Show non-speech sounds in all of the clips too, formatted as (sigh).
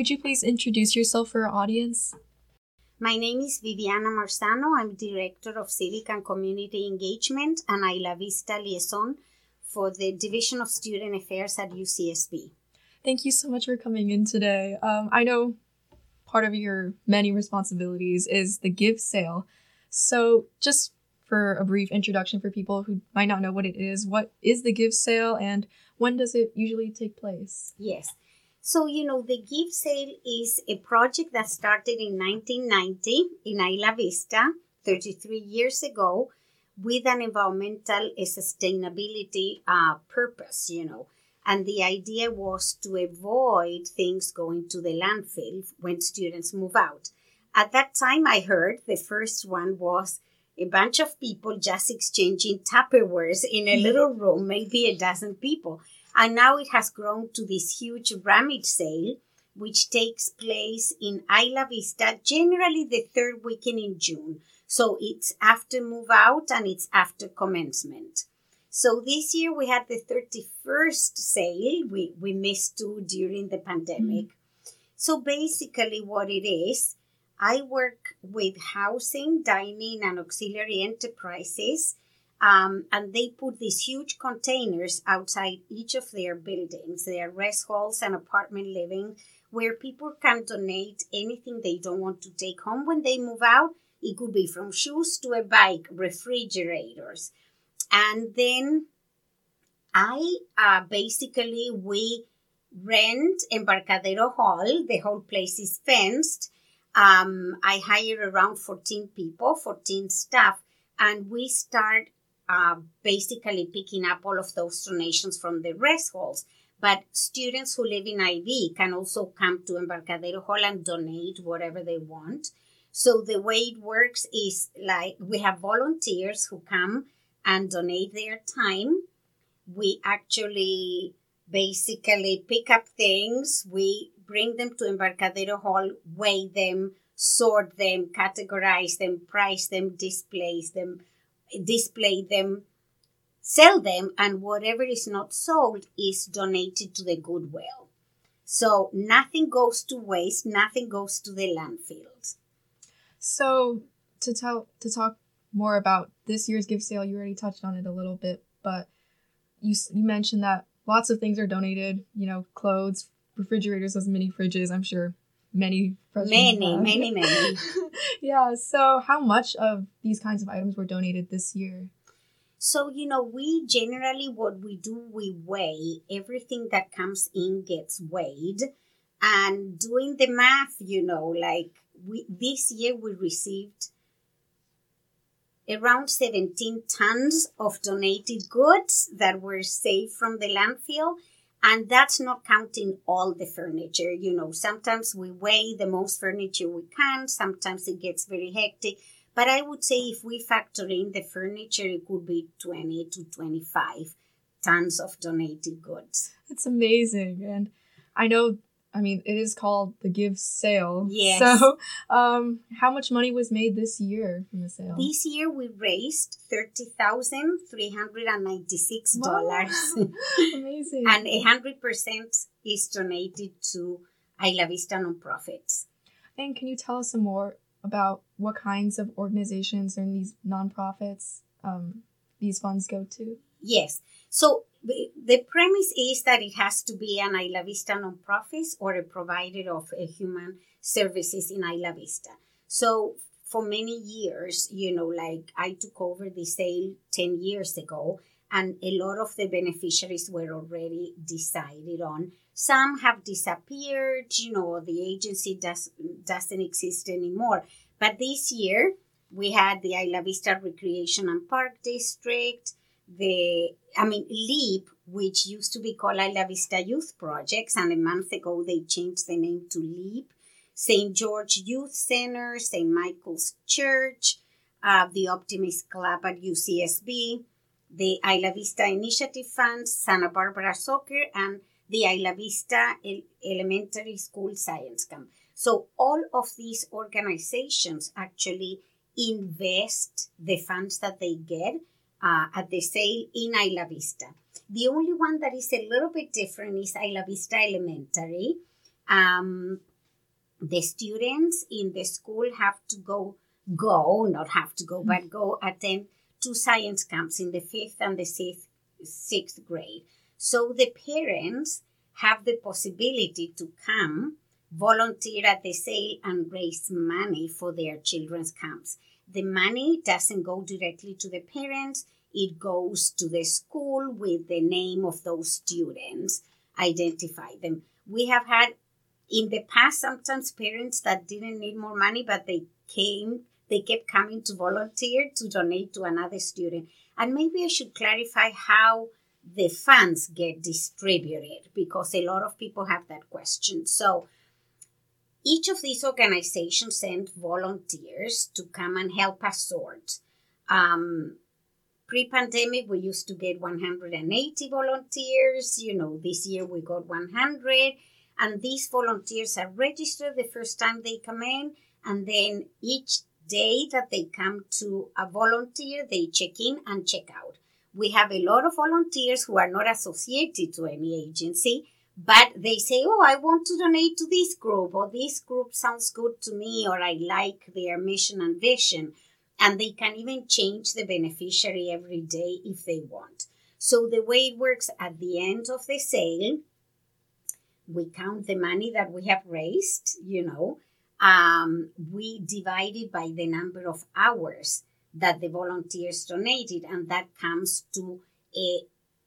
could you please introduce yourself for our audience? My name is Viviana Marsano. I'm Director of Civic and Community Engagement and Isla Vista Liaison for the Division of Student Affairs at UCSB. Thank you so much for coming in today. Um, I know part of your many responsibilities is the give sale. So, just for a brief introduction for people who might not know what it is, what is the give sale and when does it usually take place? Yes. So, you know, the Give Sale is a project that started in 1990 in Isla Vista, 33 years ago, with an environmental sustainability uh, purpose, you know. And the idea was to avoid things going to the landfill when students move out. At that time, I heard the first one was a bunch of people just exchanging Tupperwares in a little room, maybe a dozen people. And now it has grown to this huge rummage sale, which takes place in Isla Vista, generally the third weekend in June. So it's after move out and it's after commencement. So this year we had the 31st sale. We, we missed two during the pandemic. Mm-hmm. So basically, what it is, I work with housing, dining, and auxiliary enterprises um, and they put these huge containers outside each of their buildings, their rest halls and apartment living, where people can donate anything they don't want to take home when they move out. It could be from shoes to a bike, refrigerators. And then I uh, basically, we rent Embarcadero Hall. The whole place is fenced. Um, I hire around 14 people, 14 staff, and we start uh, basically picking up all of those donations from the rest halls. But students who live in IV can also come to Embarcadero Hall and donate whatever they want. So the way it works is like we have volunteers who come and donate their time. We actually basically pick up things, we bring them to Embarcadero Hall, weigh them, sort them, categorize them, price them, display them, display them, sell them, and whatever is not sold is donated to the Goodwill. So nothing goes to waste, nothing goes to the landfills. So to tell to talk more about this year's give sale, you already touched on it a little bit, but you you mentioned that lots of things are donated. You know, clothes, refrigerators, those mini fridges. I'm sure many many many (laughs) many. Yeah so how much of these kinds of items were donated this year? So you know we generally what we do we weigh. Everything that comes in gets weighed. And doing the math you know like we this year we received around 17 tons of donated goods that were saved from the landfill and that's not counting all the furniture. You know, sometimes we weigh the most furniture we can, sometimes it gets very hectic. But I would say if we factor in the furniture, it could be 20 to 25 tons of donated goods. That's amazing. And I know I mean, it is called the Give Sale. Yes. So, um, how much money was made this year from the sale? This year we raised thirty thousand three hundred and ninety-six dollars. (laughs) Amazing. and a hundred percent is donated to Isla Vista nonprofits. And can you tell us some more about what kinds of organizations and these nonprofits um, these funds go to? Yes. So the premise is that it has to be an Isla Vista nonprofit or a provider of uh, human services in Isla Vista. So for many years, you know, like I took over the sale 10 years ago, and a lot of the beneficiaries were already decided on. Some have disappeared, you know, the agency does, doesn't exist anymore. But this year, we had the Isla Vista Recreation and Park District, the I mean LEAP, which used to be called Isla Vista Youth Projects, and a month ago they changed the name to LEAP. St. George Youth Center, St. Michael's Church, uh, the Optimist Club at UCSB, the Isla Vista Initiative Funds, Santa Barbara Soccer, and the Isla Vista Elementary School Science Camp. So all of these organizations actually invest the funds that they get uh, at the sale in Isla Vista. The only one that is a little bit different is Isla Vista Elementary. Um, the students in the school have to go, go, not have to go, but go attend two science camps in the fifth and the sixth, sixth grade. So the parents have the possibility to come volunteer at the sale and raise money for their children's camps. The money doesn't go directly to the parents, it goes to the school with the name of those students, identify them. We have had in the past sometimes parents that didn't need more money, but they came, they kept coming to volunteer to donate to another student. And maybe I should clarify how the funds get distributed because a lot of people have that question. So, each of these organizations sent volunteers to come and help us sort. Um, Pre pandemic, we used to get 180 volunteers. You know, this year we got 100. And these volunteers are registered the first time they come in. And then each day that they come to a volunteer, they check in and check out. We have a lot of volunteers who are not associated to any agency, but they say, Oh, I want to donate to this group, or this group sounds good to me, or I like their mission and vision and they can even change the beneficiary every day if they want. So the way it works at the end of the sale, we count the money that we have raised, you know, um, we divide it by the number of hours that the volunteers donated, and that comes to a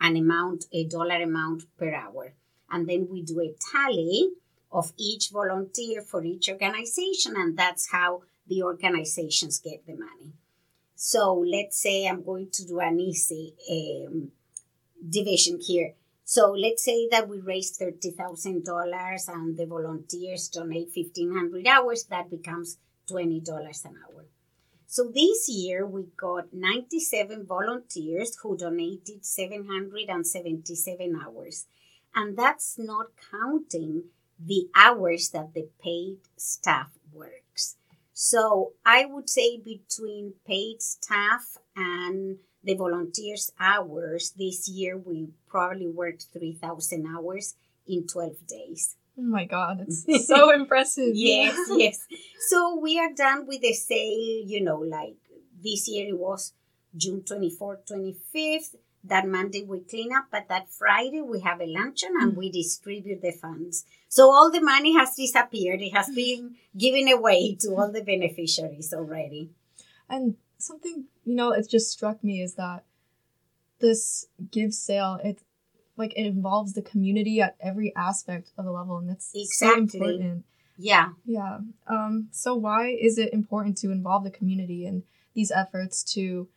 an amount, a dollar amount per hour. And then we do a tally of each volunteer for each organization, and that's how the organizations get the money. So let's say I'm going to do an easy um, division here. So let's say that we raise $30,000 and the volunteers donate 1,500 hours, that becomes $20 an hour. So this year we got 97 volunteers who donated 777 hours. And that's not counting the hours that the paid staff works. So I would say between paid staff and the volunteers hours this year we probably worked 3000 hours in 12 days. Oh my god it's (laughs) so impressive. Yes yes. So we are done with the sale you know like this year it was june 24th 25th that Monday we clean up, but that Friday we have a luncheon and mm. we distribute the funds. So all the money has disappeared. It has been given away to all the beneficiaries already. And something, you know, it just struck me is that this give sale, it like it involves the community at every aspect of the level and that's exactly. so important. Yeah. Yeah. Um, so why is it important to involve the community in these efforts to,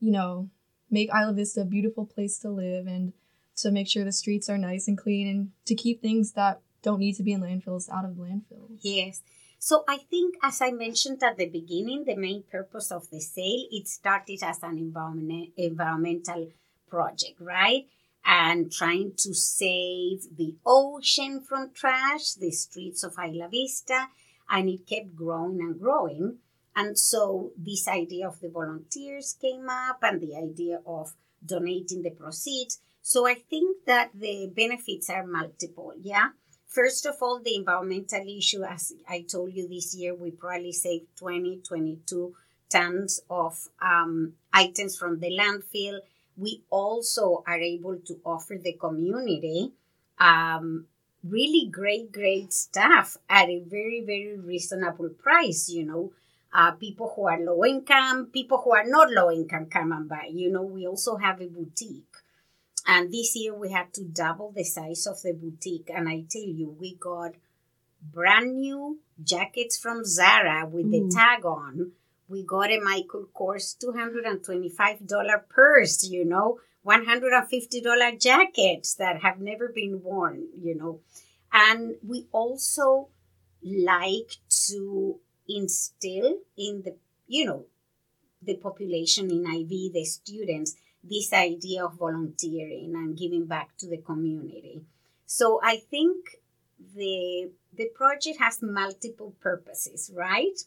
you know, make Isla Vista a beautiful place to live and to make sure the streets are nice and clean and to keep things that don't need to be in landfills out of landfills. Yes. So I think, as I mentioned at the beginning, the main purpose of the sale it started as an environment, environmental project, right? And trying to save the ocean from trash, the streets of Isla Vista, and it kept growing and growing. And so this idea of the volunteers came up and the idea of donating the proceeds. So I think that the benefits are multiple. Yeah. First of all, the environmental issue, as I told you this year, we probably saved 20, 22 tons of um, items from the landfill. We also are able to offer the community um, really great, great stuff at a very, very reasonable price, you know uh, people who are low income, people who are not low income come and buy. You know, we also have a boutique. And this year we had to double the size of the boutique. And I tell you, we got brand new jackets from Zara with the tag on. We got a Michael Kors $225 purse, you know, $150 jackets that have never been worn, you know. And we also like to instill in the you know the population in IV, the students, this idea of volunteering and giving back to the community. So I think the the project has multiple purposes, right?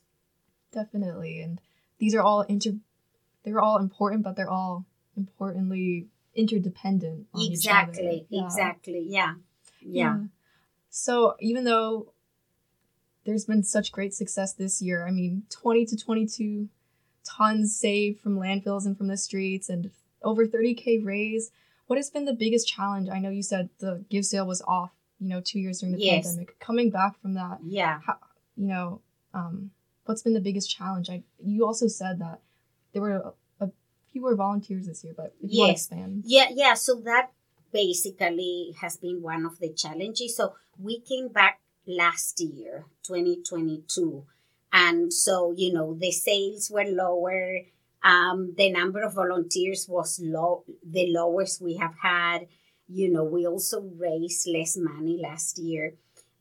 Definitely, and these are all inter they're all important, but they're all importantly interdependent. exactly, yeah. exactly, yeah. yeah, yeah. So even though there's been such great success this year, I mean, 20 to 22 tons saved from landfills and from the streets, and over 30k raised. What has been the biggest challenge? I know you said the give sale was off, you know, two years during the Yes. pandemic. Coming back from that, Yeah. how, you know, um, what's been the biggest challenge? I you also said that there were a, a fewer volunteers this year, but if you want to expand, Yeah, yeah. So that basically has been one of the challenges. So we came back last year, 2022. And so, you know, the sales were lower. Um, the number of volunteers was low, the lowest we have had. You know, we also raised less money last year.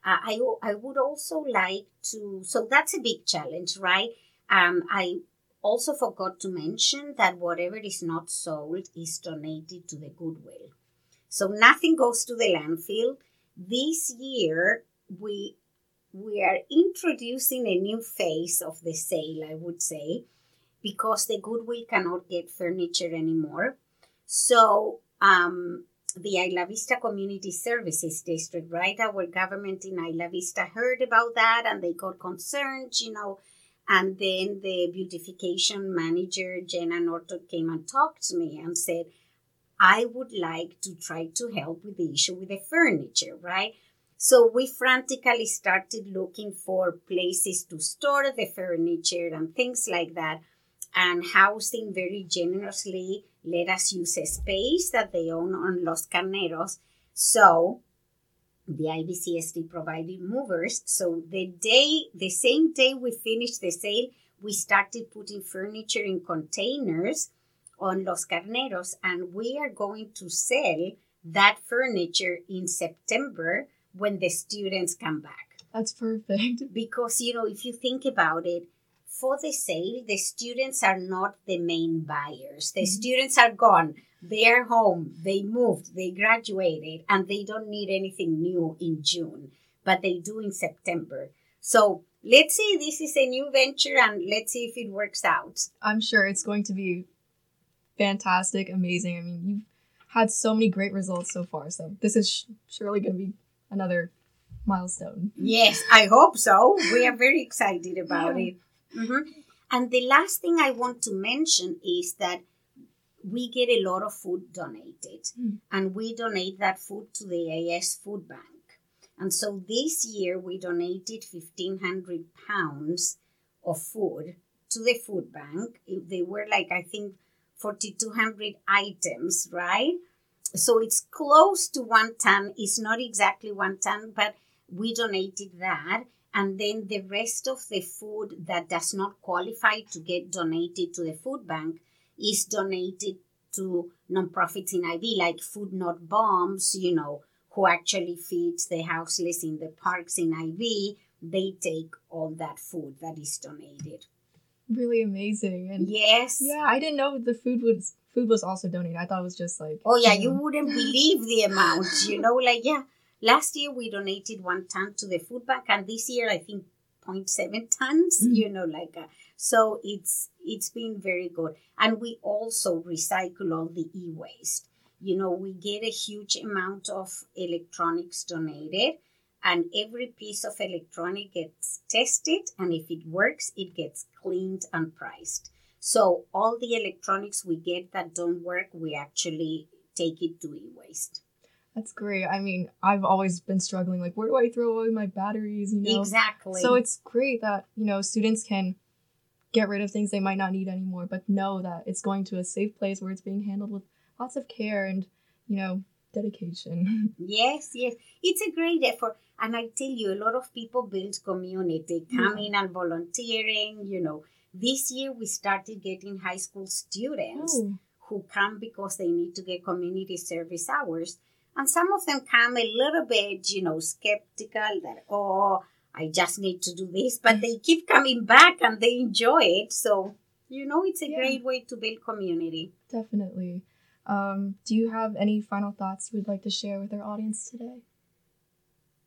Uh, I, I would also like to, so that's a big challenge, right? Um, I also forgot to mention that whatever is not sold is donated to the Goodwill. So nothing goes to the landfill. This year we we are introducing a new phase of the sale, I would say, because the Goodwill cannot get furniture anymore. So um, the Isla Vista Community Services District, right? Our government in Isla Vista heard about that and they got concerned, you know. And then the beautification manager, Jenna Norton, came and talked to me and said, I would like to try to help with the issue with the furniture, right? So we frantically started looking for places to store the furniture and things like that. And housing very generously let us use a space that they own on Los Carneros. So the IVCSD provided movers. So the day, the same day we finished the sale, we started putting furniture in containers on Los Carneros, and we are going to sell that furniture in September when the students come back. that's perfect. (laughs) Because, you know, if you think about it, for the sale, the students are not the main buyers. The Mhm. students are gone. They are home. They moved. They graduated, and they don't need anything new in June, but they do in September. So let's see. This is a new venture, and let's see if it works out. I'm sure it's going to be fantastic, amazing. I mean, you've had so many great results so far, so this is sh- surely going to be another milestone. Yes, I hope so. We are very excited about Yeah. it. Mhm. And the last thing I want to mention is that we get a lot of food donated, Mm. and we donate that food to the AS Food Bank. And so this year we donated 1,500 pounds of food to the food bank. If They were like, I think, 4,200 items, right? So it's close to one ton. It's not exactly one ton, but we donated that. And then the rest of the food that does not qualify to get donated to the food bank is donated to nonprofits in IV, like Food Not Bombs, you know, who actually feeds the houseless in the parks in IV. They take all that food that is donated. Really amazing. And Yes. yeah, I didn't know the food was food was also donated. I thought it was just like Oh yeah, you you wouldn't believe the amount. You know, like yeah, last year we donated one ton to the food bank, and this year I think 0.7 tons. Mhm. You know, like uh, so it's it's been very good, and we also recycle all the e-waste. You know, we get a huge amount of electronics donated, and every piece of electronic gets tested, and if it works, it gets cleaned and priced. So all the electronics we get that don't work, we actually take it to e-waste. That's great. I mean, I've always been struggling like where do I throw away my batteries, you know? Exactly. So it's great that, you know, students can get rid of things they might not need anymore, but know that it's going to a safe place where it's being handled with lots of care and, you know, dedication. (laughs) yes, yes, it's a great effort, and I tell you, a lot of people build community, coming and volunteering. You know, this year we started getting high school students oh, who come because they need to get community service hours. And some of them come a little bit, you know, skeptical that, oh, I just need to do this, but mm. they keep coming back and they enjoy it. So, you know, it's a Yeah. great way to build community. definitely. Um, do you have any final thoughts you would like to share with our audience today?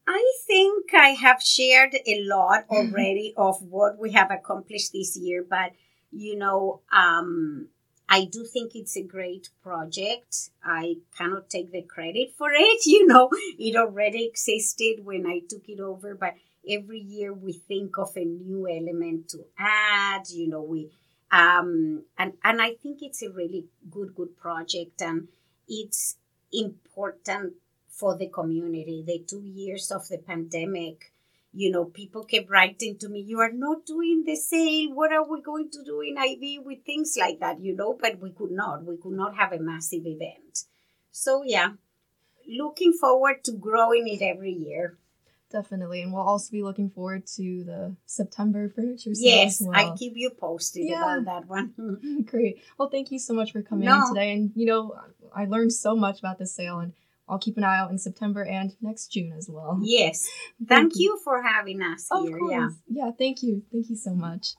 I think I have shared a lot already of what we have accomplished this year, but you know, um, I do think it's a great project. I cannot take the credit for it. (laughs) You know, it already existed when I took it over, but every year we think of a new element to add. You know, we um, and and I think it's a really good good project, and it's important for the community. The two years of the pandemic you know, people kept writing to me, you are not doing the sale. What are we going to do in IV with things like that, you know? But we could not. We could not have a massive event. So, yeah, looking forward to growing it every year. Definitely. And we'll also be looking forward to the September furniture sale. Yes, well. I'll keep you posted yeah. about that one. (laughs) (laughs) Great. Well, thank you so much for coming no. in today. And, you know, I learned so much about the sale and I'll keep an eye out in September and next June as well. Yes. (laughs) thank, thank you. you. for having us of here. Course. Yeah. Yeah, thank you. Thank you so much.